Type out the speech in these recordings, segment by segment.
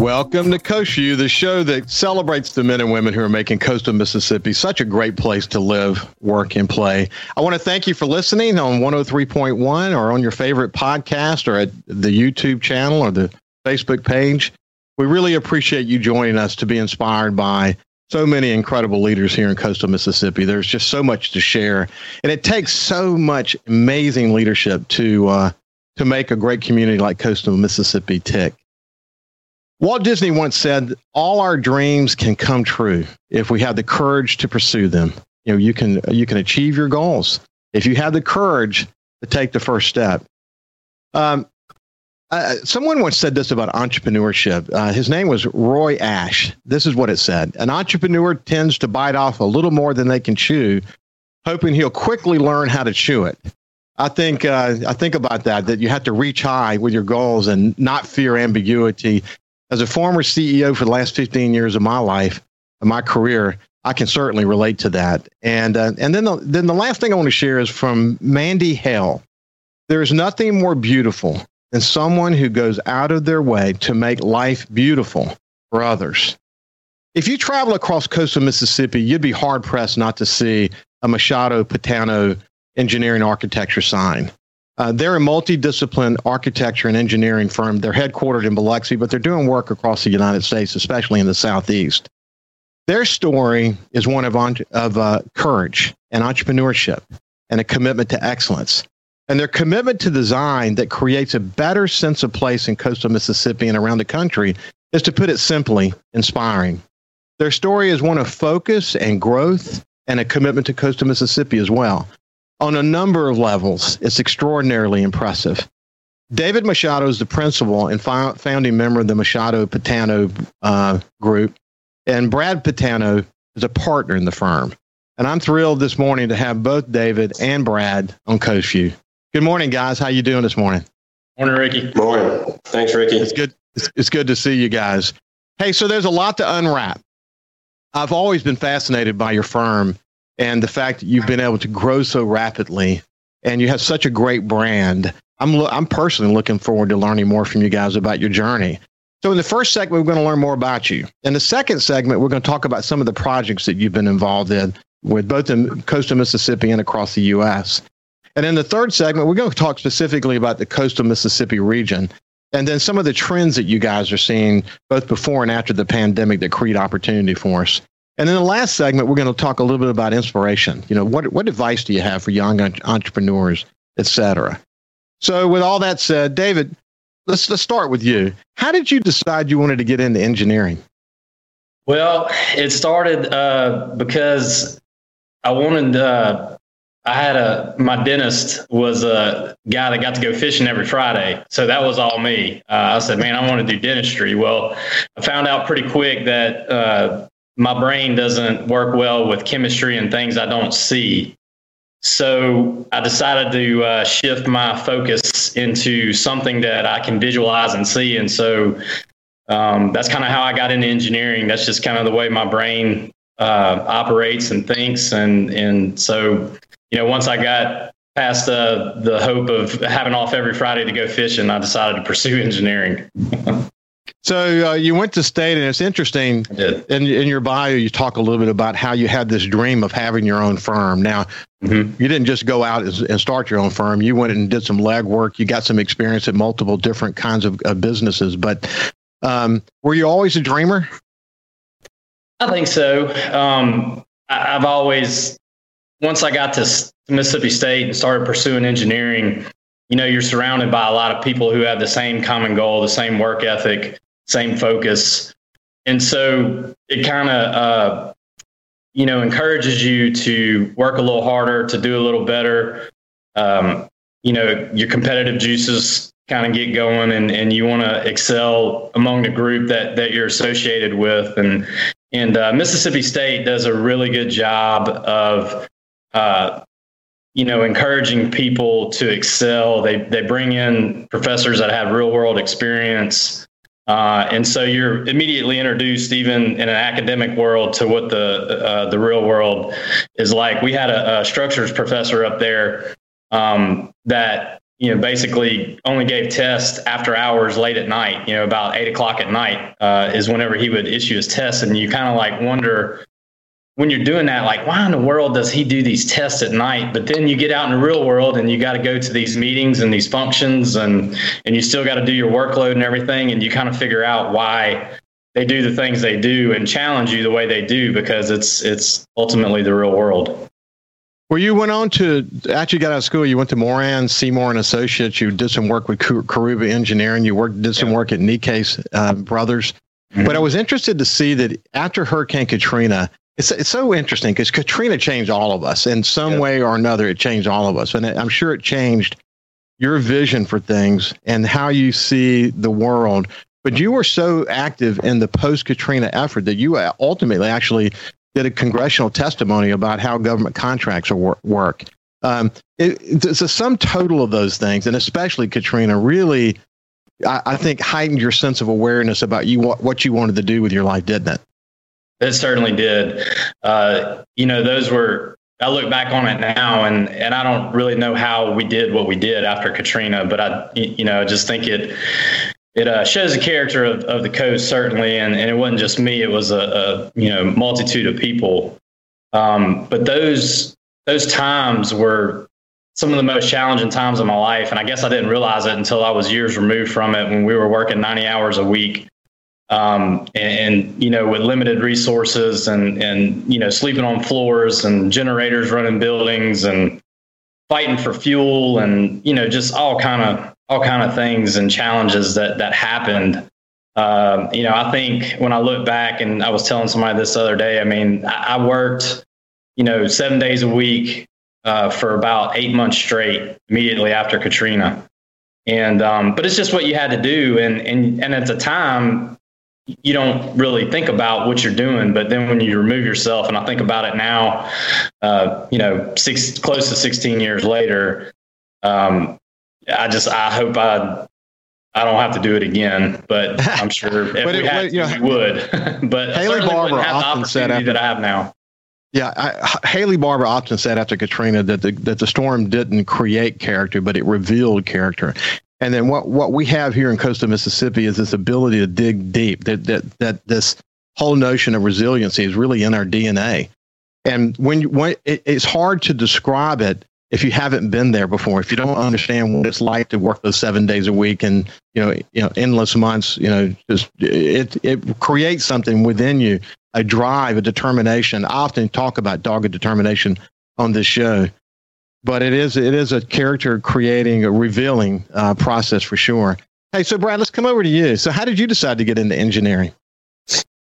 Welcome to View, the show that celebrates the men and women who are making coastal Mississippi such a great place to live, work, and play. I want to thank you for listening on 103.1 or on your favorite podcast or at the YouTube channel or the Facebook page. We really appreciate you joining us to be inspired by so many incredible leaders here in coastal Mississippi. There's just so much to share, and it takes so much amazing leadership to uh, to make a great community like coastal Mississippi tick. Walt Disney once said, "All our dreams can come true if we have the courage to pursue them. You know, you can you can achieve your goals if you have the courage to take the first step." Um, uh, someone once said this about entrepreneurship. Uh, his name was Roy Ash. This is what it said An entrepreneur tends to bite off a little more than they can chew, hoping he'll quickly learn how to chew it. I think, uh, I think about that, that you have to reach high with your goals and not fear ambiguity. As a former CEO for the last 15 years of my life, of my career, I can certainly relate to that. And, uh, and then, the, then the last thing I want to share is from Mandy Hale. There is nothing more beautiful than someone who goes out of their way to make life beautiful for others. If you travel across coastal Mississippi, you'd be hard pressed not to see a Machado Patano engineering architecture sign. Uh, they're a multidiscipline architecture and engineering firm. They're headquartered in Biloxi, but they're doing work across the United States, especially in the Southeast. Their story is one of, of uh, courage and entrepreneurship and a commitment to excellence and their commitment to design that creates a better sense of place in coastal Mississippi and around the country is, to put it simply, inspiring. Their story is one of focus and growth and a commitment to coastal Mississippi as well. On a number of levels, it's extraordinarily impressive. David Machado is the principal and founding member of the Machado Patano uh, group, and Brad Patano is a partner in the firm. And I'm thrilled this morning to have both David and Brad on Coast View. Good morning, guys. How you doing this morning? Morning, Ricky. Morning. Thanks, Ricky. It's good. It's, it's good to see you guys. Hey, so there's a lot to unwrap. I've always been fascinated by your firm and the fact that you've been able to grow so rapidly and you have such a great brand. I'm lo- I'm personally looking forward to learning more from you guys about your journey. So in the first segment, we're going to learn more about you. In the second segment, we're going to talk about some of the projects that you've been involved in with both in coastal Mississippi and across the U.S. And in the third segment, we're going to talk specifically about the coastal Mississippi region and then some of the trends that you guys are seeing both before and after the pandemic that create opportunity for us. And in the last segment, we're going to talk a little bit about inspiration. You know, what, what advice do you have for young entrepreneurs, et cetera? So with all that said, David, let's, let's start with you. How did you decide you wanted to get into engineering? Well, it started uh, because I wanted uh, I had a my dentist was a guy that got to go fishing every Friday, so that was all me. Uh, I said, "Man, I want to do dentistry." Well, I found out pretty quick that uh, my brain doesn't work well with chemistry and things I don't see. So I decided to uh, shift my focus into something that I can visualize and see, and so um, that's kind of how I got into engineering. That's just kind of the way my brain uh, operates and thinks, and and so you know, once I got past the the hope of having off every Friday to go fishing, I decided to pursue engineering. So uh, you went to state, and it's interesting. In, in your bio, you talk a little bit about how you had this dream of having your own firm. Now, mm-hmm. you didn't just go out and start your own firm. You went and did some legwork. You got some experience at multiple different kinds of, of businesses. But um, were you always a dreamer? I think so. Um, I, I've always once I got to Mississippi State and started pursuing engineering, you know, you're surrounded by a lot of people who have the same common goal, the same work ethic, same focus. And so it kind of, uh, you know, encourages you to work a little harder, to do a little better. Um, you know, your competitive juices kind of get going and, and you want to excel among the group that, that you're associated with. And, and uh, Mississippi State does a really good job of uh, you know, encouraging people to excel. They they bring in professors that have real world experience. Uh, and so you're immediately introduced, even in an academic world, to what the uh, the real world is like. We had a, a structures professor up there um, that you know basically only gave tests after hours late at night. You know, about eight o'clock at night uh, is whenever he would issue his tests, and you kind of like wonder when you're doing that, like, why in the world does he do these tests at night? But then you get out in the real world and you got to go to these meetings and these functions and and you still got to do your workload and everything, and you kind of figure out why they do the things they do and challenge you the way they do because it's it's ultimately the real world. Well, you went on to after you got out of school, you went to Moran, Seymour and Associates. You did some work with Karuba Engineering. You worked did some work at Nikkei uh, Brothers. Mm-hmm. But I was interested to see that after Hurricane Katrina, it's, it's so interesting because Katrina changed all of us in some way or another. It changed all of us, and I'm sure it changed your vision for things and how you see the world. But you were so active in the post Katrina effort that you ultimately actually did a congressional testimony about how government contracts are work. Um, it, it's a sum total of those things, and especially Katrina, really, I, I think heightened your sense of awareness about you what, what you wanted to do with your life, didn't it? It certainly did. Uh, you know, those were. I look back on it now, and and I don't really know how we did what we did after Katrina, but I, you know, I just think it it uh, shows the character of, of the coast certainly, and, and it wasn't just me; it was a, a you know multitude of people. Um, but those those times were some of the most challenging times of my life, and I guess I didn't realize it until I was years removed from it when we were working ninety hours a week um, and, and, you know with limited resources and and you know sleeping on floors and generators running buildings and fighting for fuel and you know just all kind of all kind of things and challenges that that happened. Uh, you know i think when i look back and i was telling somebody this other day i mean i, I worked you know seven days a week uh, for about eight months straight immediately after katrina. And um, but it's just what you had to do. And and and at the time you don't really think about what you're doing. But then when you remove yourself, and I think about it now, uh, you know, six close to 16 years later, um, I just I hope I I don't have to do it again. But I'm sure if we had know, we would. but Haley Barbour often said after, that I have now. Yeah, I, Haley Barbour often said after Katrina that the that the storm didn't create character, but it revealed character. And then what, what we have here in coastal Mississippi is this ability to dig deep. That that that this whole notion of resiliency is really in our DNA. And when, when it, it's hard to describe it if you haven't been there before, if you don't understand what it's like to work those seven days a week and you know you know endless months, you know, just it it creates something within you, a drive, a determination. I often talk about dogged determination on this show but it is it is a character creating a revealing uh, process for sure. Hey, so Brad, let's come over to you. So, how did you decide to get into engineering?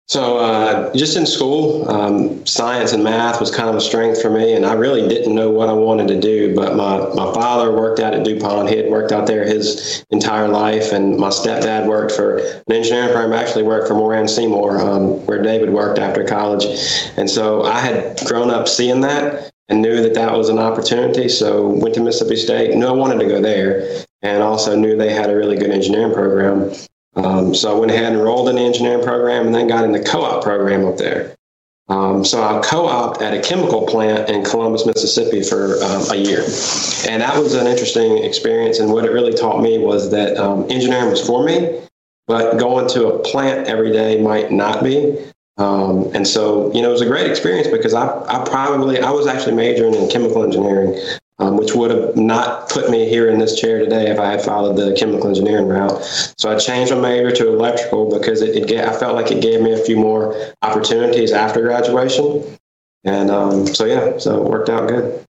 So, uh, just in school, um, science and math was kind of a strength for me, and I really didn't know what I wanted to do. But my, my father worked out at DuPont. He had worked out there his entire life, and my stepdad worked for an engineering firm, actually worked for Moran Seymour, um, where David worked after college. And so I had grown up seeing that and knew that that was an opportunity. So went to Mississippi State. Knew I wanted to go there, and also knew they had a really good engineering program. Um, so I went ahead and enrolled in the engineering program, and then got in the co-op program up there. Um, so I co-op at a chemical plant in Columbus, Mississippi for um, a year, and that was an interesting experience. And what it really taught me was that um, engineering was for me, but going to a plant every day might not be. Um, and so, you know, it was a great experience because I, I probably, I was actually majoring in chemical engineering, um, which would have not put me here in this chair today if I had followed the chemical engineering route. So I changed my major to electrical because it, it I felt like it gave me a few more opportunities after graduation. And um, so, yeah, so it worked out good.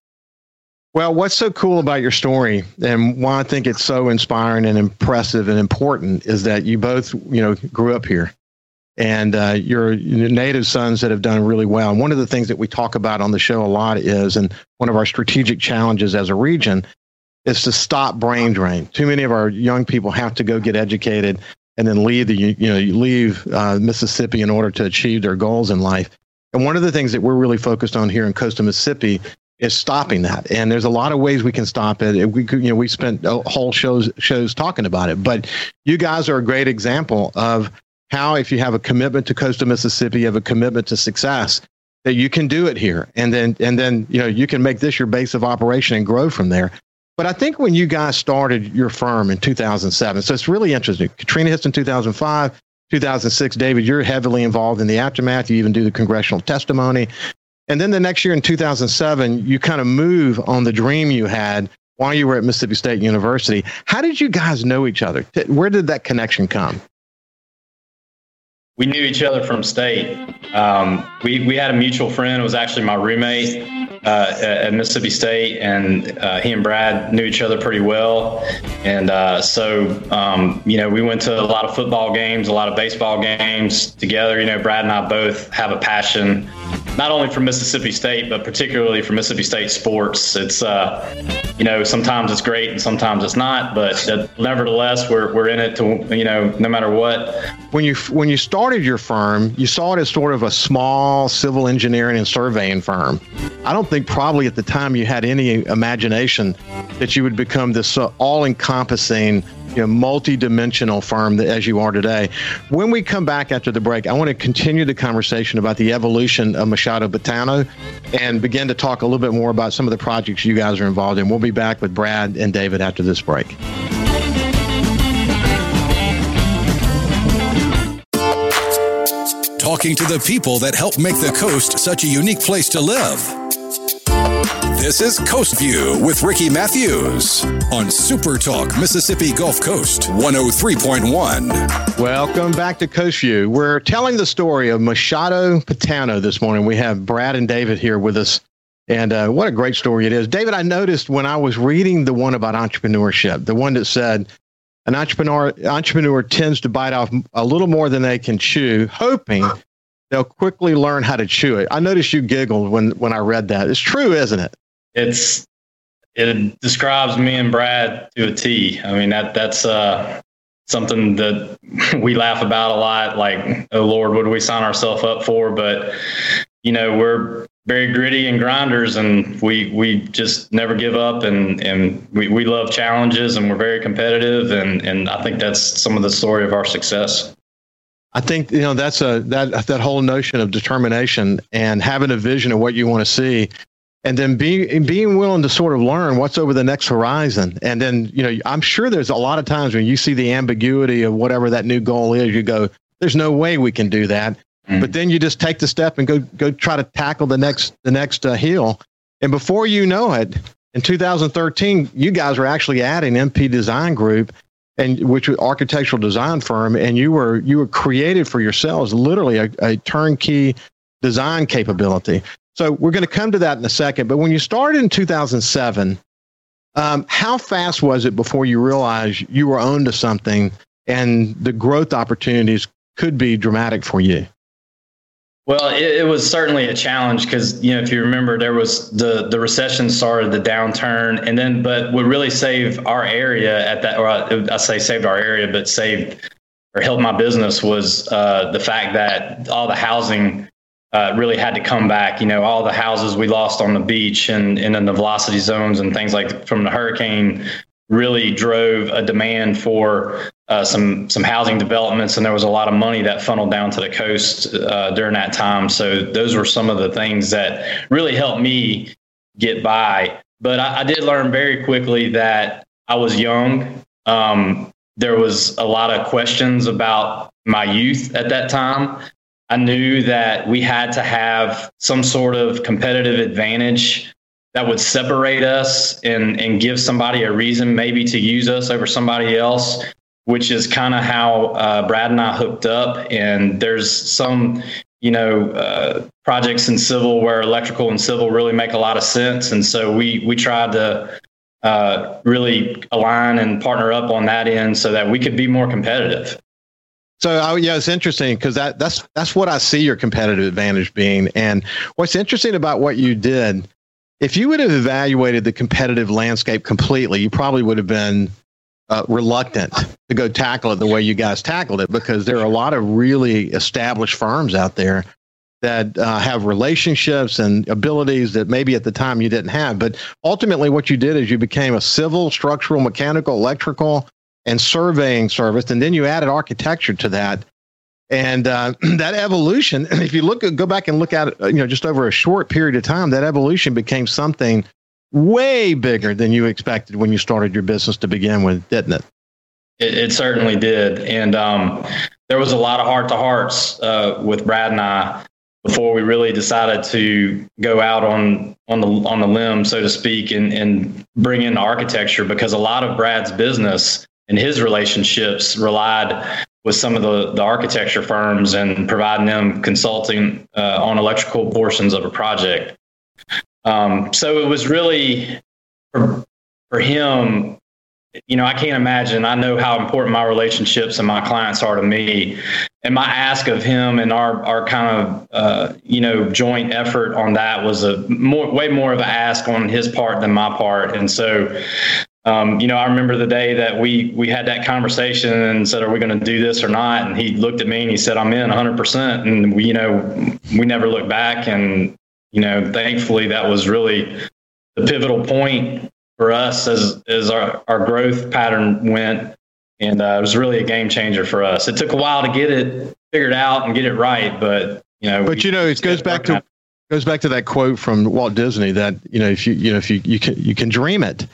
Well, what's so cool about your story and why I think it's so inspiring and impressive and important is that you both, you know, grew up here and uh, your native sons that have done really well. And one of the things that we talk about on the show a lot is, and one of our strategic challenges as a region, is to stop brain drain. Too many of our young people have to go get educated and then leave the you know leave uh, Mississippi in order to achieve their goals in life. And one of the things that we're really focused on here in coastal Mississippi is stopping that. And there's a lot of ways we can stop it. We you know, we spent whole shows shows talking about it. But you guys are a great example of how, if you have a commitment to coastal Mississippi, you have a commitment to success, that you can do it here, and then and then you know you can make this your base of operation and grow from there. But I think when you guys started your firm in 2007, so it's really interesting. Katrina hits in 2005. 2006, David, you're heavily involved in the aftermath. You even do the congressional testimony. And then the next year in 2007, you kind of move on the dream you had while you were at Mississippi State University. How did you guys know each other? Where did that connection come? We knew each other from state. Um, we, we had a mutual friend, it was actually my roommate uh, at Mississippi State, and uh, he and Brad knew each other pretty well. And uh, so, um, you know, we went to a lot of football games, a lot of baseball games together. You know, Brad and I both have a passion not only for Mississippi State, but particularly for Mississippi State sports. It's, uh, you know, sometimes it's great and sometimes it's not, but nevertheless, we're, we're in it to, you know, no matter what. When you when you started your firm, you saw it as sort of a small civil engineering and surveying firm. I don't think probably at the time you had any imagination that you would become this uh, all-encompassing you know, multi-dimensional firm that, as you are today. When we come back after the break, I want to continue the conversation about the evolution of Machado Patano and begin to talk a little bit more about some of the projects you guys are involved in. We'll be back with Brad and David after this break. Talking to the people that help make the coast such a unique place to live. This is Coast View with Ricky Matthews on Super Talk Mississippi Gulf Coast 103.1. Welcome back to Coast View. We're telling the story of Machado Patano this morning. We have Brad and David here with us. And uh, what a great story it is. David, I noticed when I was reading the one about entrepreneurship, the one that said an entrepreneur entrepreneur tends to bite off a little more than they can chew, hoping they'll quickly learn how to chew it. I noticed you giggled when when I read that. It's true, isn't it? It's it describes me and Brad to a T. I mean that that's uh, something that we laugh about a lot. Like, oh Lord, what do we sign ourselves up for? But you know, we're very gritty and grinders, and we we just never give up, and and we, we love challenges, and we're very competitive, and and I think that's some of the story of our success. I think you know that's a that that whole notion of determination and having a vision of what you want to see and then being being willing to sort of learn what's over the next horizon. And then you know i'm sure there's a lot of times when you see the ambiguity of whatever that new goal is you go there's no way we can do that. Mm-hmm. but then you just take the step and go go try to tackle the next the next uh, hill. And before you know it in 2013 you guys were actually adding mp design group and which was architectural design firm and you were you were created for yourselves literally a, a turnkey design capability so we're going to come to that in a second. But when you started in 2007, um, how fast was it before you realized you were owned to something and the growth opportunities could be dramatic for you? Well, it, it was certainly a challenge because you know if you remember there was the the recession started, the downturn, and then but what really saved our area at that, or I, I say saved our area, but saved or helped my business was uh, the fact that all the housing uh, really had to come back. You know, all the houses we lost on the beach and, and in the velocity zones and things like from the hurricane really drove a demand for uh, some some housing developments, and there was a lot of money that funneled down to the coast uh, during that time. So those were some of the things that really helped me get by. But I, I did learn very quickly that I was young. Um, there was a lot of questions about my youth at that time. I knew that we had to have some sort of competitive advantage that would separate us and, and give somebody a reason maybe to use us over somebody else, which is kind of how uh, Brad and I hooked up. And there's some, you know, uh, projects in civil where electrical and civil really make a lot of sense. And so we, we tried to uh, really align and partner up on that end so that we could be more competitive. So I, yeah, it's interesting because that that's that's what I see your competitive advantage being. And what's interesting about what you did, if you would have evaluated the competitive landscape completely, you probably would have been uh, reluctant to go tackle it the way you guys tackled it because there are a lot of really established firms out there that uh, have relationships and abilities that maybe at the time you didn't have. But ultimately, what you did is you became a civil, structural, mechanical, electrical, and surveying service, and then you added architecture to that. And uh, that evolution, if you look, go back and look at it, you know, just over a short period of time, that evolution became something way bigger than you expected when you started your business to begin with, didn't it? It, it certainly did, and um, there was a lot of heart to hearts uh, with Brad and I before we really decided to go out on on the on the limb, so to speak, and and bring in architecture because a lot of Brad's business and his relationships relied with some of the, the architecture firms and providing them consulting uh, on electrical portions of a project. Um, so it was really for, for him you know, I can't imagine. I know how important my relationships and my clients are to me. And my ask of him and our our kind of uh, you know joint effort on that was a more way more of an ask on his part than my part. And so, um, you know, I remember the day that we we had that conversation and said, "Are we going to do this or not?" And he looked at me and he said, "I'm in 100." percent And we, you know, we never looked back. And you know, thankfully, that was really the pivotal point for us as as our, our growth pattern went. And uh, it was really a game changer for us. It took a while to get it figured out and get it right, but you know. But you know, it goes back to goes back to that quote from Walt Disney that you know if you you know if you you can you can dream it,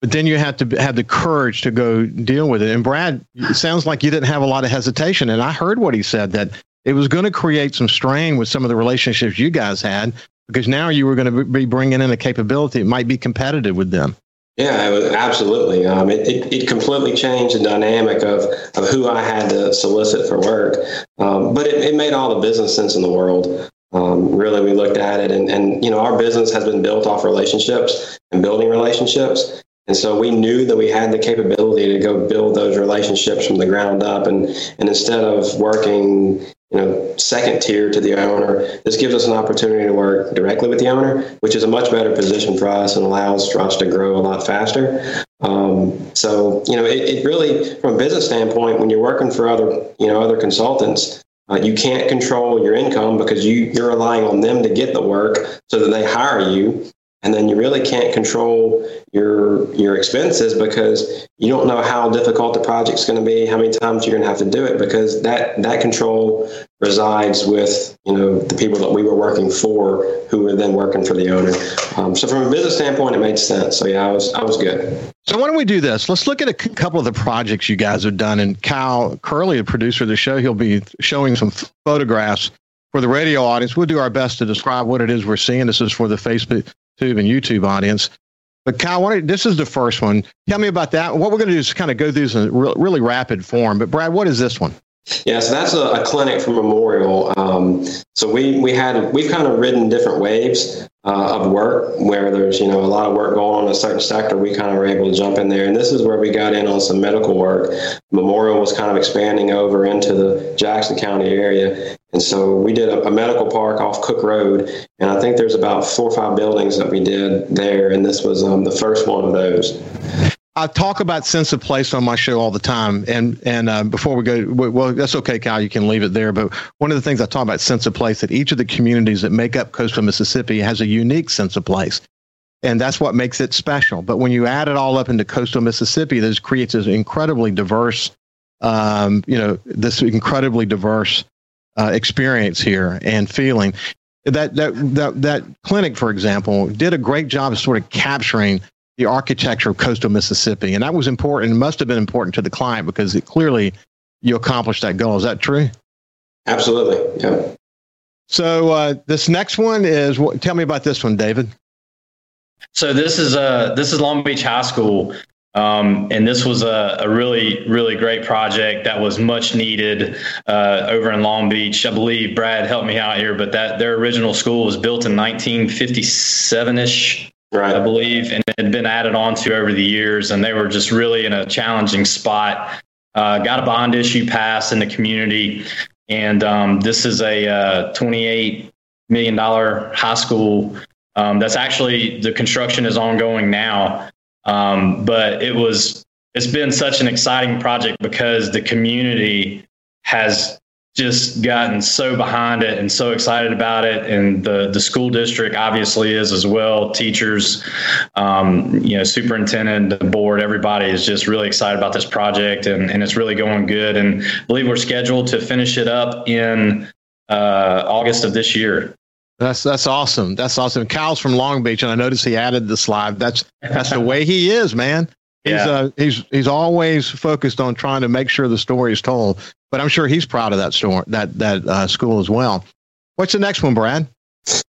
but then you have to have the courage to go deal with it. And Brad, it sounds like you didn't have a lot of hesitation. And I heard what he said that it was going to create some strain with some of the relationships you guys had because now you were going to be bringing in a capability that might be competitive with them. Yeah, absolutely. Um, it, it, it, completely changed the dynamic of, of who I had to solicit for work. Um, but it, it, made all the business sense in the world. Um, really, we looked at it, and, and you know, our business has been built off relationships and building relationships. And so we knew that we had the capability to go build those relationships from the ground up. And, and instead of working you know, second tier to the owner. This gives us an opportunity to work directly with the owner, which is a much better position for us and allows for us to grow a lot faster. Um, so, you know, it, it, really, from a business standpoint, when you're working for other, you know, other consultants, uh, you can't control your income because you, you're relying on them to get the work so that they hire you and then you really can't control your your expenses because you don't know how difficult the project's going to be how many times you're going to have to do it because that that control resides with you know the people that we were working for who were then working for the owner. Um, so from a business standpoint it made sense. So yeah i was i was good. So why don't we do this? Let's look at a couple of the projects you guys have done and kyle curley the producer of the show he'll be showing some photographs for the radio audience, we'll do our best to describe what it is we're seeing. This is for the Facebook and YouTube audience. But Kyle, this is the first one. Tell me about that. What we're going to do is kind of go through this in really rapid form. But Brad, what is this one? Yeah, so that's a, a clinic for Memorial. Um, so we we had we've kind of ridden different waves uh, of work where there's you know a lot of work going on in a certain sector. We kind of were able to jump in there, and this is where we got in on some medical work. Memorial was kind of expanding over into the Jackson County area, and so we did a, a medical park off Cook Road, and I think there's about four or five buildings that we did there, and this was um, the first one of those. I talk about sense of place on my show all the time, and and uh, before we go, well, that's okay, Kyle. You can leave it there. But one of the things I talk about sense of place that each of the communities that make up coastal Mississippi has a unique sense of place, and that's what makes it special. But when you add it all up into coastal Mississippi, this creates an incredibly diverse, um, you know, this incredibly diverse uh, experience here and feeling. That that that that clinic, for example, did a great job of sort of capturing the architecture of coastal Mississippi. And that was important, must have been important to the client because it clearly you accomplished that goal. Is that true? Absolutely. Yeah. So uh, this next one is, tell me about this one, David. So this is uh, this is Long Beach High School. Um, and this was a, a, really, really great project that was much needed uh, over in Long Beach. I believe Brad helped me out here, but that their original school was built in 1957 ish right. I believe, and had been added on to over the years. And they were just really in a challenging spot. Uh, got a bond issue passed in the community. And um, this is a uh, $28 million high school um, that's actually the construction is ongoing now. Um, but it was, it's been such an exciting project because the community has just gotten so behind it and so excited about it. And the, the school district obviously is as well. Teachers, um, you know, superintendent, the board, everybody is just really excited about this project and, and it's really going good. And I believe we're scheduled to finish it up in uh, August of this year. That's that's awesome. That's awesome. Kyle's from Long Beach, and I noticed he added the slide. That's that's the way he is, man. He's yeah. uh, he's he's always focused on trying to make sure the story is told. But I'm sure he's proud of that store that that uh, school as well. What's the next one, Brad?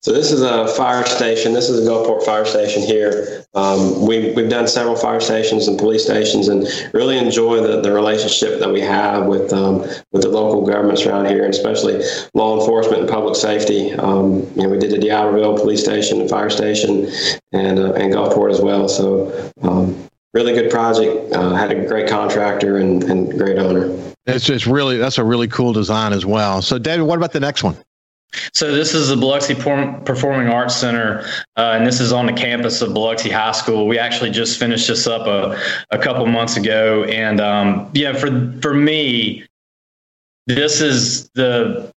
So this is a fire station. This is a Gulfport fire station here. Um, we, we've done several fire stations and police stations, and really enjoy the, the relationship that we have with um, with the local governments around here, and especially law enforcement and public safety. Um, you know, we did the D'Iberville police station and fire station, and uh, and Gulfport as well. So um, really good project. Uh, had a great contractor and, and great owner. It's just really that's a really cool design as well. So, David, what about the next one? So this is the Biloxi Performing Arts Center, uh, and this is on the campus of Biloxi High School. We actually just finished this up a, a couple months ago, and um, yeah, for for me, this is the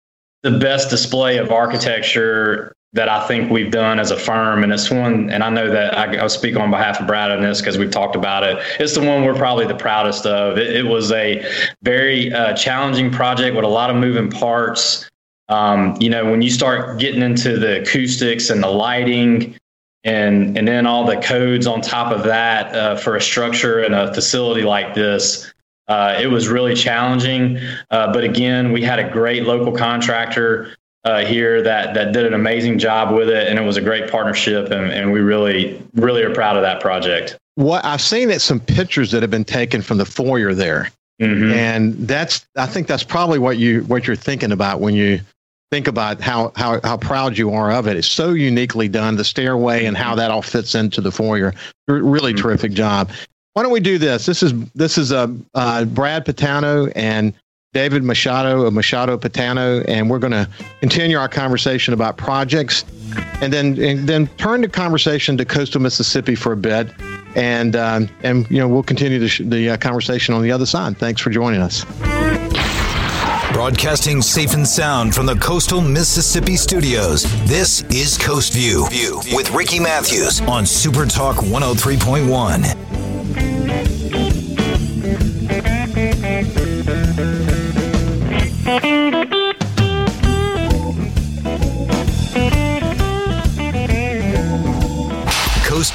the best display of architecture that I think we've done as a firm. And it's one, and I know that I, will speak on behalf of Brad on this because we've talked about it. It's the one we're probably the proudest of. It, it was a very uh, challenging project with a lot of moving parts. Um, you know, when you start getting into the acoustics and the lighting, and and then all the codes on top of that uh, for a structure and a facility like this, uh, it was really challenging. Uh, but again, we had a great local contractor uh, here that that did an amazing job with it, and it was a great partnership, and, and we really really are proud of that project. What I've seen that some pictures that have been taken from the foyer there, mm-hmm. and that's I think that's probably what you what you're thinking about when you think about how, how, how proud you are of it. It's so uniquely done, the stairway and how that all fits into the foyer. Really mm-hmm. terrific job. Why don't we do this? This is this is uh, uh, Brad Patano and David Machado of Machado Patano, and we're going to continue our conversation about projects, and then and then turn the conversation to coastal Mississippi for a bit, and um, and you know we'll continue the, sh- the uh, conversation on the other side. Thanks for joining us. Broadcasting safe and sound from the coastal Mississippi studios, this is Coast View, View with Ricky Matthews on Super Talk 103.1.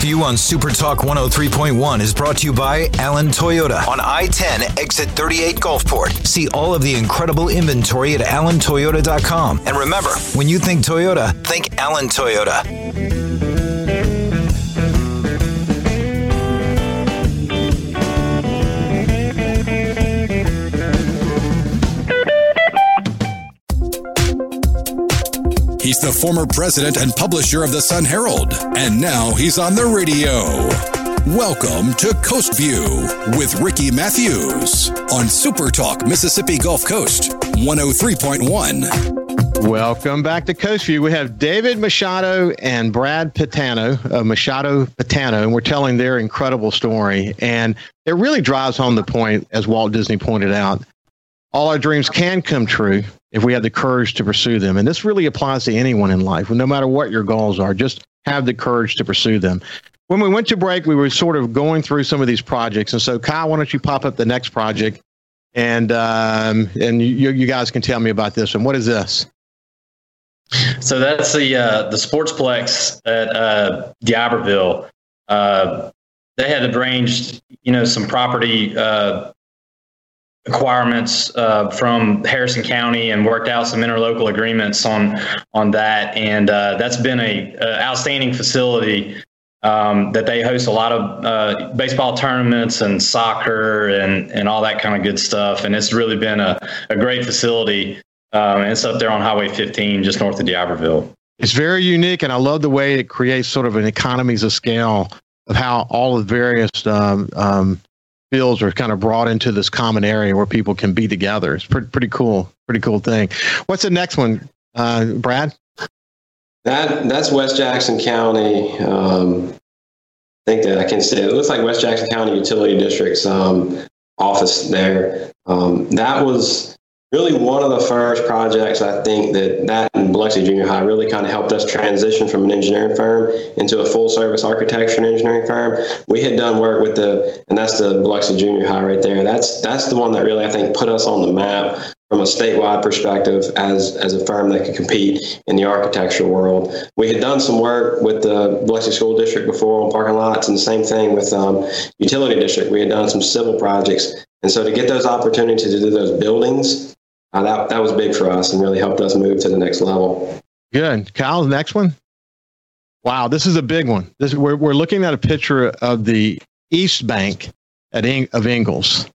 View on Super Talk 103.1 is brought to you by Allen Toyota on I 10, exit 38 Gulfport. See all of the incredible inventory at allentoyota.com. And remember, when you think Toyota, think Allen Toyota. He's the former president and publisher of the Sun Herald, and now he's on the radio. Welcome to Coast View with Ricky Matthews on Super Talk Mississippi Gulf Coast 103.1. Welcome back to Coast View. We have David Machado and Brad Patano of uh, Machado Patano, and we're telling their incredible story. And it really drives home the point, as Walt Disney pointed out, all our dreams can come true if we have the courage to pursue them. And this really applies to anyone in life, no matter what your goals are, just have the courage to pursue them. When we went to break, we were sort of going through some of these projects. And so, Kyle, why don't you pop up the next project? And um, and you, you guys can tell me about this one. What is this? So that's the uh, the Sportsplex at uh, D'Iberville. Uh, they had arranged, you know, some property uh, requirements uh, from Harrison County and worked out some interlocal agreements on on that. And uh, that's been a, a outstanding facility um, that they host a lot of uh, baseball tournaments and soccer and and all that kind of good stuff. And it's really been a, a great facility. Um, it's up there on Highway 15, just north of D'Iberville. It's very unique, and I love the way it creates sort of an economies of scale of how all the various um, um, fields are kind of brought into this common area where people can be together. It's pretty pretty cool, pretty cool thing. What's the next one, uh, Brad? That that's West Jackson County. Um, I think that I can say it looks like West Jackson County Utility District's um, office there. Um, that was really one of the first projects I think that that and Biloxi Junior High really kind of helped us transition from an engineering firm into a full service architecture and engineering firm. We had done work with the, and that's the Biloxi Junior High right there. That's that's the one that really I think put us on the map from a statewide perspective as as a firm that could compete in the architecture world. We had done some work with the Biloxi School District before on parking lots, and the same thing with um, utility district. We had done some civil projects, and so to get those opportunities to do those buildings, uh, that that was big for us and really helped us move to the next level. Good, Kyle. The next one. Wow, this is a big one. This we're we're looking at a picture of the East Bank at In- of Ingalls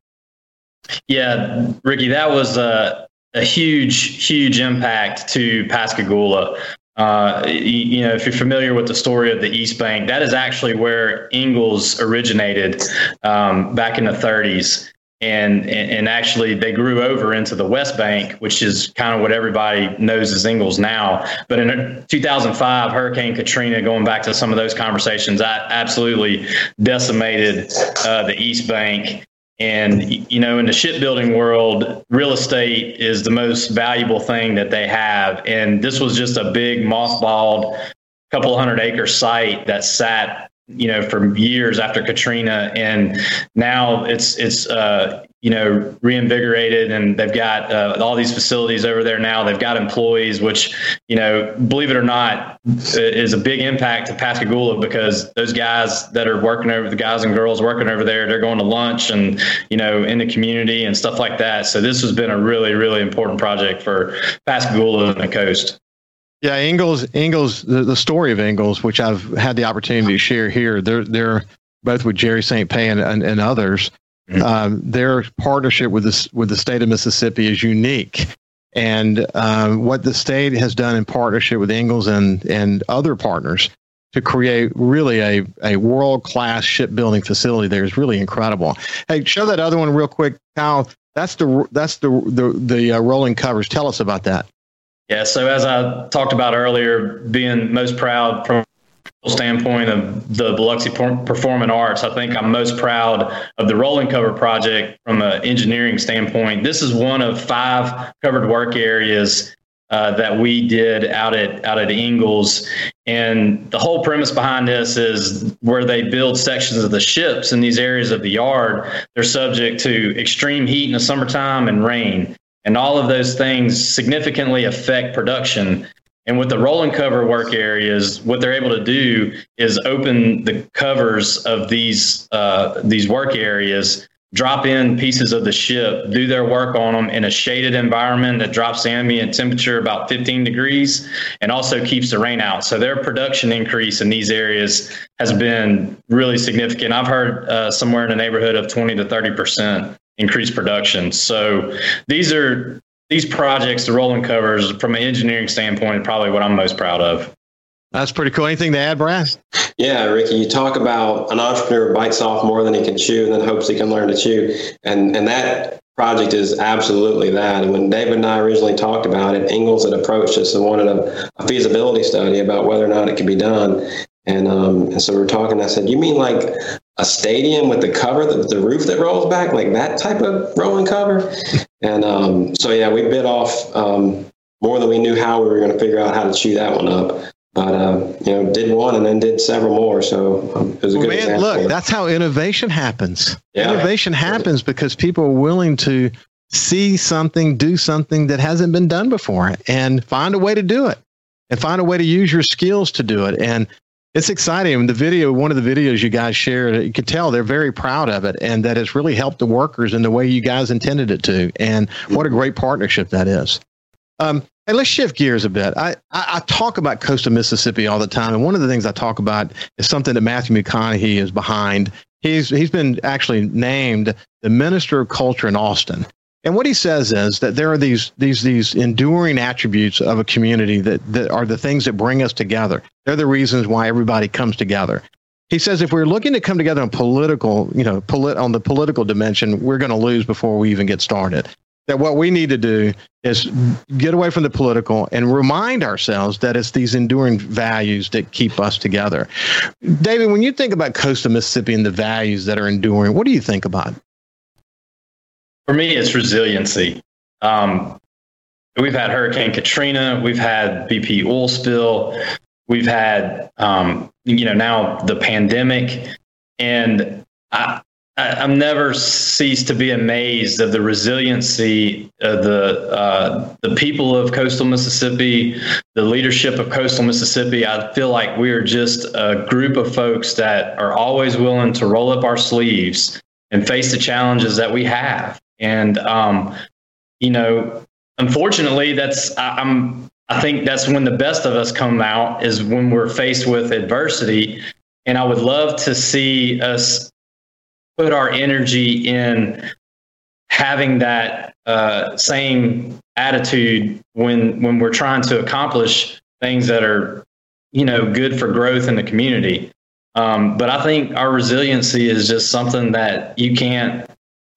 yeah, Ricky, that was a, a huge, huge impact to Pascagoula. Uh, you, you, know, if you're familiar with the story of the East Bank, that is actually where Ingalls originated um, back in the 30s. And, and actually, they grew over into the West Bank, which is kind of what everybody knows as Ingalls now. But in 2005, Hurricane Katrina, going back to some of those conversations, I absolutely decimated uh, the East Bank. And, you know, in the shipbuilding world, real estate is the most valuable thing that they have. And this was just a big mothballed, couple hundred acre site that sat you know, for years after Katrina, and now it's it's uh, you know reinvigorated, and they've got uh, all these facilities over there now. They've got employees, which you know, believe it or not, is a big impact to Pascagoula because those guys that are working over the guys and girls working over there, they're going to lunch and you know in the community and stuff like that. So this has been a really really important project for Pascagoula and the coast. Yeah, Ingalls, Ingalls, the, the story of Ingalls, which I've had the opportunity to share here, they're they're both with Jerry St. Pé and, and, and others. Mm-hmm. Um, their partnership with the with the state of Mississippi is unique, and um, what the state has done in partnership with Ingalls and and other partners to create really a, a world class shipbuilding facility there is really incredible. Hey, show that other one real quick, Kyle. That's the that's the the, the uh, rolling covers. Tell us about that. Yeah, so as I talked about earlier, being most proud from standpoint of the Biloxi Performing Arts, I think I'm most proud of the rolling cover project from an engineering standpoint. This is one of five covered work areas uh, that we did out at out at Ingalls, and the whole premise behind this is where they build sections of the ships in these areas of the yard. They're subject to extreme heat in the summertime and rain. And all of those things significantly affect production. And with the rolling cover work areas, what they're able to do is open the covers of these uh, these work areas, drop in pieces of the ship, do their work on them in a shaded environment that drops the ambient temperature about 15 degrees, and also keeps the rain out. So their production increase in these areas has been really significant. I've heard uh, somewhere in the neighborhood of 20 to 30 percent increase production. So these are these projects, the rolling covers, from an engineering standpoint, probably what I'm most proud of. That's pretty cool. Anything to add, Brad? Yeah, Ricky, you talk about an entrepreneur bites off more than he can chew and then hopes he can learn to chew. And and that project is absolutely that. And when David and I originally talked about it, Ingalls had approached us and wanted a, a feasibility study about whether or not it could be done. And um, and so we are talking. I said, "You mean like a stadium with the cover, the, the roof that rolls back, like that type of rolling cover?" And um, so yeah, we bit off um, more than we knew how we were going to figure out how to chew that one up. But uh, you know, did one and then did several more. So um, it was a well, good. Man, look, that's how innovation happens. Yeah. Innovation happens because people are willing to see something, do something that hasn't been done before, and find a way to do it, and find a way to use your skills to do it. And it's exciting. The video, one of the videos you guys shared, you could tell they're very proud of it and that it's really helped the workers in the way you guys intended it to. And what a great partnership that is. Um, hey, let's shift gears a bit. I, I, I, talk about coastal Mississippi all the time. And one of the things I talk about is something that Matthew McConaughey is behind. He's, he's been actually named the Minister of Culture in Austin. And what he says is that there are these these these enduring attributes of a community that, that are the things that bring us together. They're the reasons why everybody comes together. He says if we're looking to come together on political, you know, polit- on the political dimension, we're going to lose before we even get started. That what we need to do is get away from the political and remind ourselves that it's these enduring values that keep us together. David, when you think about coastal Mississippi and the values that are enduring, what do you think about? For me, it's resiliency. Um, we've had Hurricane Katrina, we've had BP oil spill, we've had um, you know now the pandemic, and I, I, am never ceased to be amazed of the resiliency of the uh, the people of coastal Mississippi, the leadership of coastal Mississippi. I feel like we are just a group of folks that are always willing to roll up our sleeves and face the challenges that we have. And um, you know, unfortunately, that's I, I'm. I think that's when the best of us come out is when we're faced with adversity. And I would love to see us put our energy in having that uh, same attitude when when we're trying to accomplish things that are you know good for growth in the community. Um, but I think our resiliency is just something that you can't.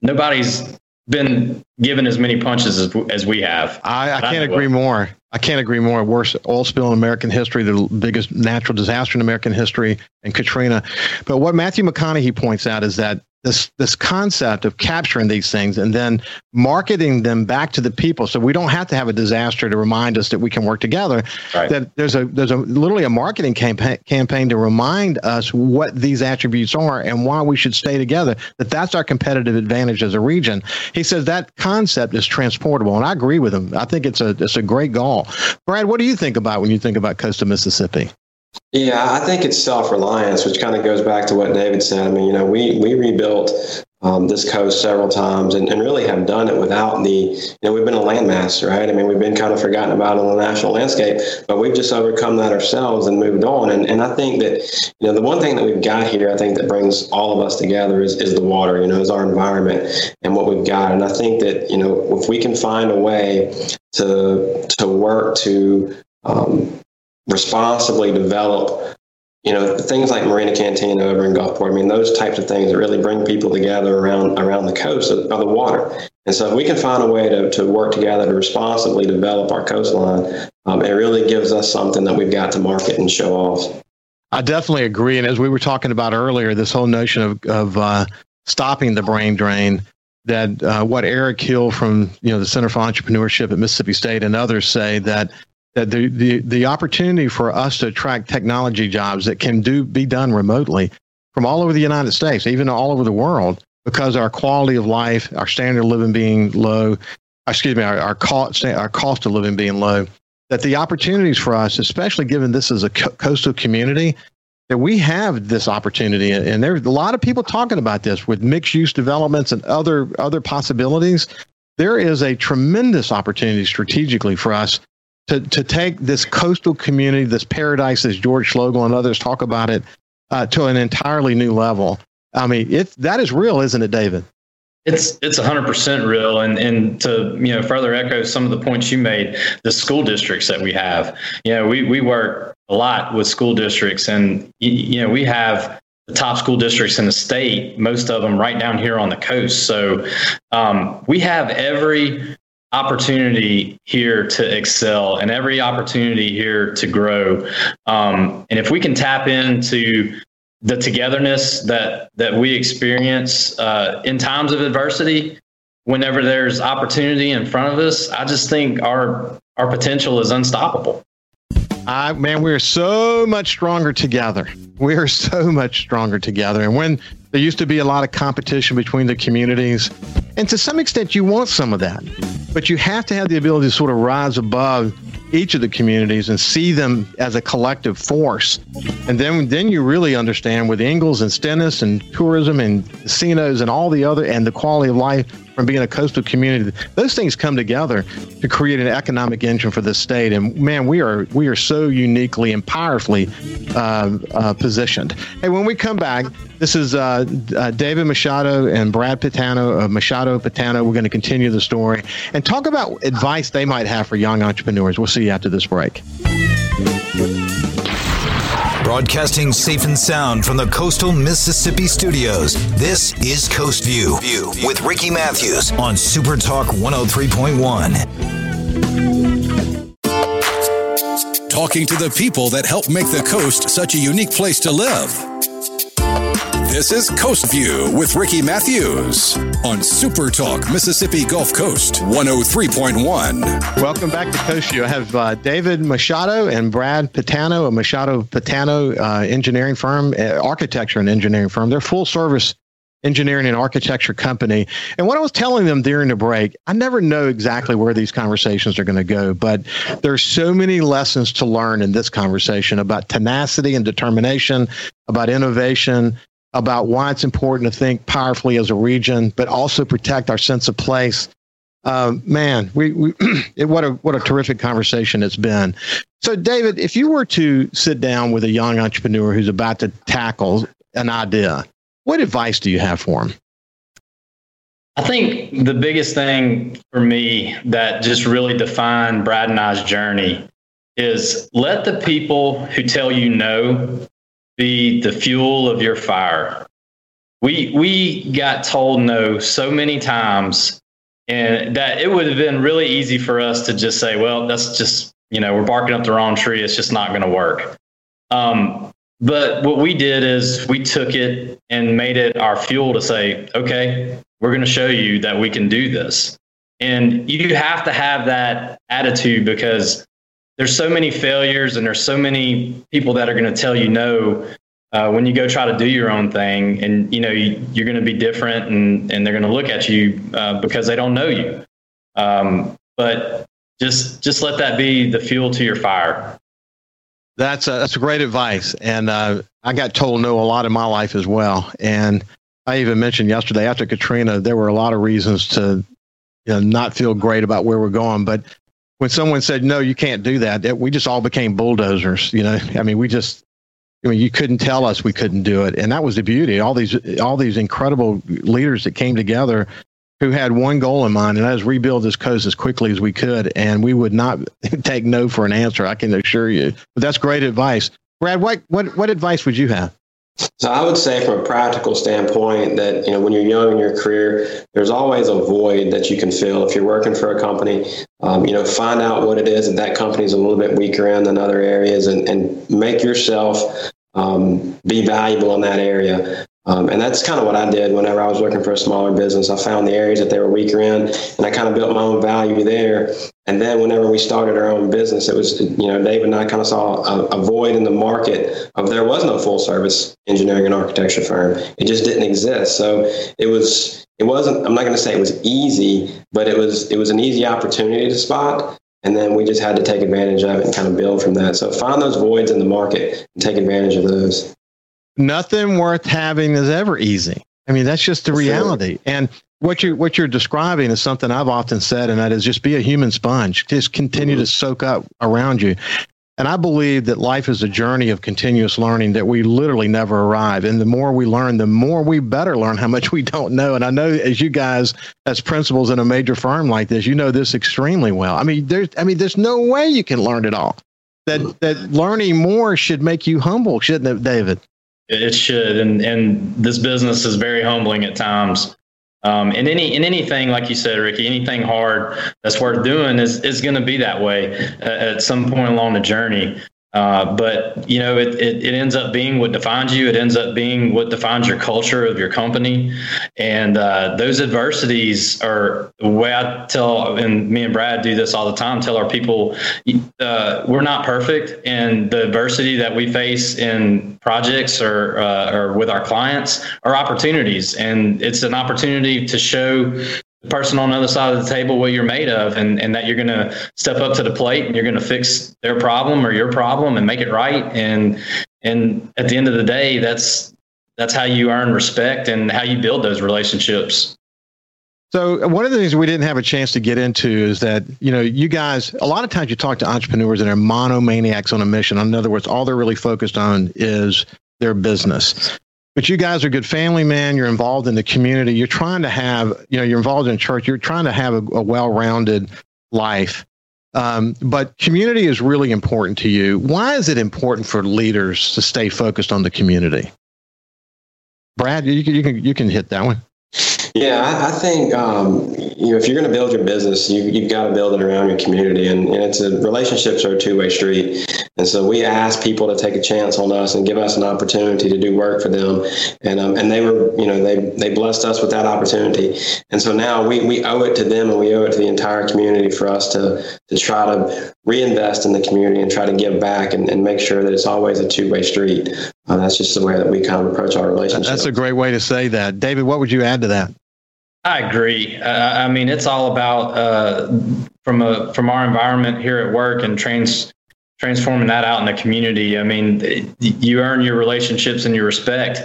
Nobody's been given as many punches as, as we have. I, I can't agree more. I can't agree more. Worst oil spill in American history, the biggest natural disaster in American history, and Katrina. But what Matthew McConaughey points out is that this this concept of capturing these things and then marketing them back to the people. So we don't have to have a disaster to remind us that we can work together. Right. that there's a there's a literally a marketing campaign campaign to remind us what these attributes are and why we should stay together that that's our competitive advantage as a region. He says that concept is transportable and I agree with him. I think it's a it's a great goal. Brad what do you think about when you think about coastal Mississippi yeah, I think it's self reliance, which kind of goes back to what David said. I mean, you know, we we rebuilt um, this coast several times and, and really have done it without the, you know, we've been a landmass, right? I mean, we've been kind of forgotten about on the national landscape, but we've just overcome that ourselves and moved on. And, and I think that, you know, the one thing that we've got here, I think that brings all of us together is, is the water, you know, is our environment and what we've got. And I think that, you know, if we can find a way to, to work to, um, responsibly develop you know things like marina cantina over in gulfport. I mean those types of things that really bring people together around around the coast of, the water. And so if we can find a way to, to work together to responsibly develop our coastline um, it really gives us something that we've got to market and show off. I definitely agree. And as we were talking about earlier this whole notion of, of uh, stopping the brain drain that uh, what eric hill from you know the center for entrepreneurship at mississippi state and others say that that the, the, the opportunity for us to attract technology jobs that can do be done remotely from all over the United States, even all over the world, because our quality of life, our standard of living being low, excuse me, our, our cost our cost of living being low, that the opportunities for us, especially given this is a co- coastal community, that we have this opportunity, and there's a lot of people talking about this with mixed use developments and other other possibilities. There is a tremendous opportunity strategically for us to, to take this coastal community, this paradise, as George Schloegel and others talk about it, uh, to an entirely new level. I mean, it that is real, isn't it, David? It's it's 100% real, and and to you know further echo some of the points you made, the school districts that we have. You know, we we work a lot with school districts, and you know we have the top school districts in the state, most of them right down here on the coast. So um, we have every opportunity here to excel and every opportunity here to grow. Um, and if we can tap into the togetherness that that we experience uh, in times of adversity, whenever there's opportunity in front of us, I just think our our potential is unstoppable. I man, we're so much stronger together. We are so much stronger together. And when there used to be a lot of competition between the communities, and to some extent, you want some of that. But you have to have the ability to sort of rise above each of the communities and see them as a collective force. And then, then you really understand with Ingalls and Stennis and tourism and casinos and all the other and the quality of life from being a coastal community. Those things come together to create an economic engine for the state. And man, we are we are so uniquely and powerfully uh, uh, positioned. Hey, when we come back, this is uh, uh David Machado and Brad Patano of Machado Patano. We're going to continue the story and talk about advice they might have for young entrepreneurs. We'll see you after this break. Broadcasting safe and sound from the coastal Mississippi studios. This is Coast View, with Ricky Matthews on Super Talk 103.1. Talking to the people that help make the coast such a unique place to live. This is Coast View with Ricky Matthews on Super Talk Mississippi Gulf Coast 103.1. Welcome back to Coast View. I have uh, David Machado and Brad Patano, a Machado Patano uh, engineering firm, uh, architecture and engineering firm. They're full service engineering and architecture company. And what I was telling them during the break, I never know exactly where these conversations are going to go, but there's so many lessons to learn in this conversation about tenacity and determination, about innovation, about why it's important to think powerfully as a region, but also protect our sense of place. Uh, man, we, we it, what a what a terrific conversation it's been. So, David, if you were to sit down with a young entrepreneur who's about to tackle an idea, what advice do you have for him? I think the biggest thing for me that just really defined Brad and I's journey is let the people who tell you no be the fuel of your fire. We we got told no so many times and that it would have been really easy for us to just say, well, that's just, you know, we're barking up the wrong tree. It's just not going to work. Um, but what we did is we took it and made it our fuel to say, okay, we're going to show you that we can do this. And you have to have that attitude because there's so many failures and there's so many people that are going to tell you no uh, when you go try to do your own thing and you know you, are going to be different and, and they're going to look at you uh, because they don't know you. Um, but just just let that be the fuel to your fire. That's a, that's a great advice and uh, i got told no a lot in my life as well and i even mentioned yesterday after katrina there were a lot of reasons to you know, not feel great about where we're going but when someone said no you can't do that we just all became bulldozers you know i mean we just I mean, you couldn't tell us we couldn't do it, and that was the beauty. All these, all these incredible leaders that came together, who had one goal in mind, and that is rebuild this coast as quickly as we could. And we would not take no for an answer. I can assure you. But that's great advice, Brad. What what what advice would you have? So I would say, from a practical standpoint, that you know when you're young in your career, there's always a void that you can fill. If you're working for a company, um, you know, find out what it is that that company is a little bit weaker in than other areas, and, and make yourself um, be valuable in that area. Um, and that's kind of what I did whenever I was working for a smaller business. I found the areas that they were weaker in, and I kind of built my own value there. And then whenever we started our own business, it was, you know, Dave and I kind of saw a, a void in the market of there was no full service engineering and architecture firm. It just didn't exist. So it was, it wasn't, I'm not going to say it was easy, but it was, it was an easy opportunity to spot. And then we just had to take advantage of it and kind of build from that. So find those voids in the market and take advantage of those. Nothing worth having is ever easy. I mean, that's just the reality. And what you what you're describing is something I've often said, and that is just be a human sponge. Just continue mm-hmm. to soak up around you. And I believe that life is a journey of continuous learning that we literally never arrive. And the more we learn, the more we better learn how much we don't know. And I know as you guys, as principals in a major firm like this, you know this extremely well. I mean, there's, I mean, there's no way you can learn it all. That, that learning more should make you humble, shouldn't it, David? It should. And, and this business is very humbling at times. Um, and any in anything, like you said, Ricky, anything hard that's worth doing is is going to be that way uh, at some point along the journey. Uh, but you know, it, it, it ends up being what defines you. It ends up being what defines your culture of your company, and uh, those adversities are the way I tell. And me and Brad do this all the time. Tell our people, uh, we're not perfect, and the adversity that we face in projects or uh, or with our clients are opportunities, and it's an opportunity to show person on the other side of the table what you're made of and, and that you're going to step up to the plate and you're going to fix their problem or your problem and make it right. And and at the end of the day that's that's how you earn respect and how you build those relationships. So one of the things we didn't have a chance to get into is that you know you guys a lot of times you talk to entrepreneurs and they're monomaniacs on a mission. In other words all they're really focused on is their business but you guys are good family man. You're involved in the community. You're trying to have you know you're involved in church. You're trying to have a, a well-rounded life. Um, but community is really important to you. Why is it important for leaders to stay focused on the community? Brad you you can, you can hit that one Yeah, I, I think um, you know if you're going to build your business, you you've got to build it around your community, and, and it's a relationships are a two way street. And so we ask people to take a chance on us and give us an opportunity to do work for them, and um, and they were you know they they blessed us with that opportunity, and so now we we owe it to them and we owe it to the entire community for us to to try to reinvest in the community and try to give back and, and make sure that it's always a two way street. Uh, that's just the way that we kind of approach our relationship. That's a great way to say that, David. What would you add to that? I agree. Uh, I mean, it's all about uh, from a from our environment here at work and trans transforming that out in the community. I mean, you earn your relationships and your respect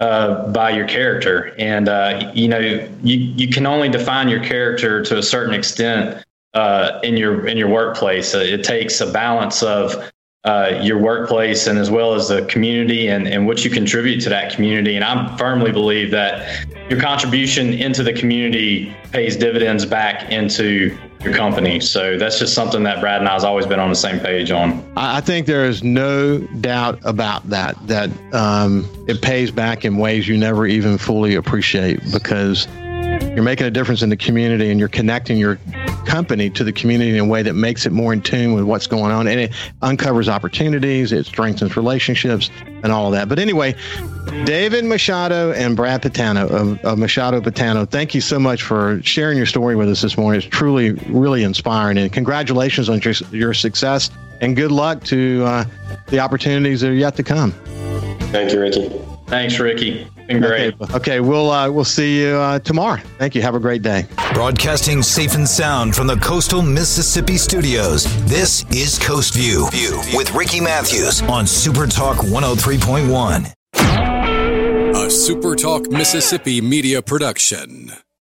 uh, by your character, and uh, you know you you can only define your character to a certain extent uh, in your in your workplace. Uh, it takes a balance of uh, your workplace and as well as the community and, and what you contribute to that community. And I firmly believe that your contribution into the community pays dividends back into your company. So that's just something that Brad and I has always been on the same page on. I think there is no doubt about that, that um, it pays back in ways you never even fully appreciate because you're making a difference in the community and you're connecting your company to the community in a way that makes it more in tune with what's going on and it uncovers opportunities, it strengthens relationships and all of that. But anyway, David Machado and Brad Patano of, of Machado Patano, thank you so much for sharing your story with us this morning. It's truly, really inspiring. And congratulations on your, your success and good luck to uh, the opportunities that are yet to come. Thank you, Ricky. Thanks, Ricky. Been great. Okay, okay we'll uh, we'll see you uh, tomorrow. Thank you. Have a great day. Broadcasting safe and sound from the coastal Mississippi studios. This is Coast View, View with Ricky Matthews on Super Talk 103.1. A Super Talk Mississippi media production.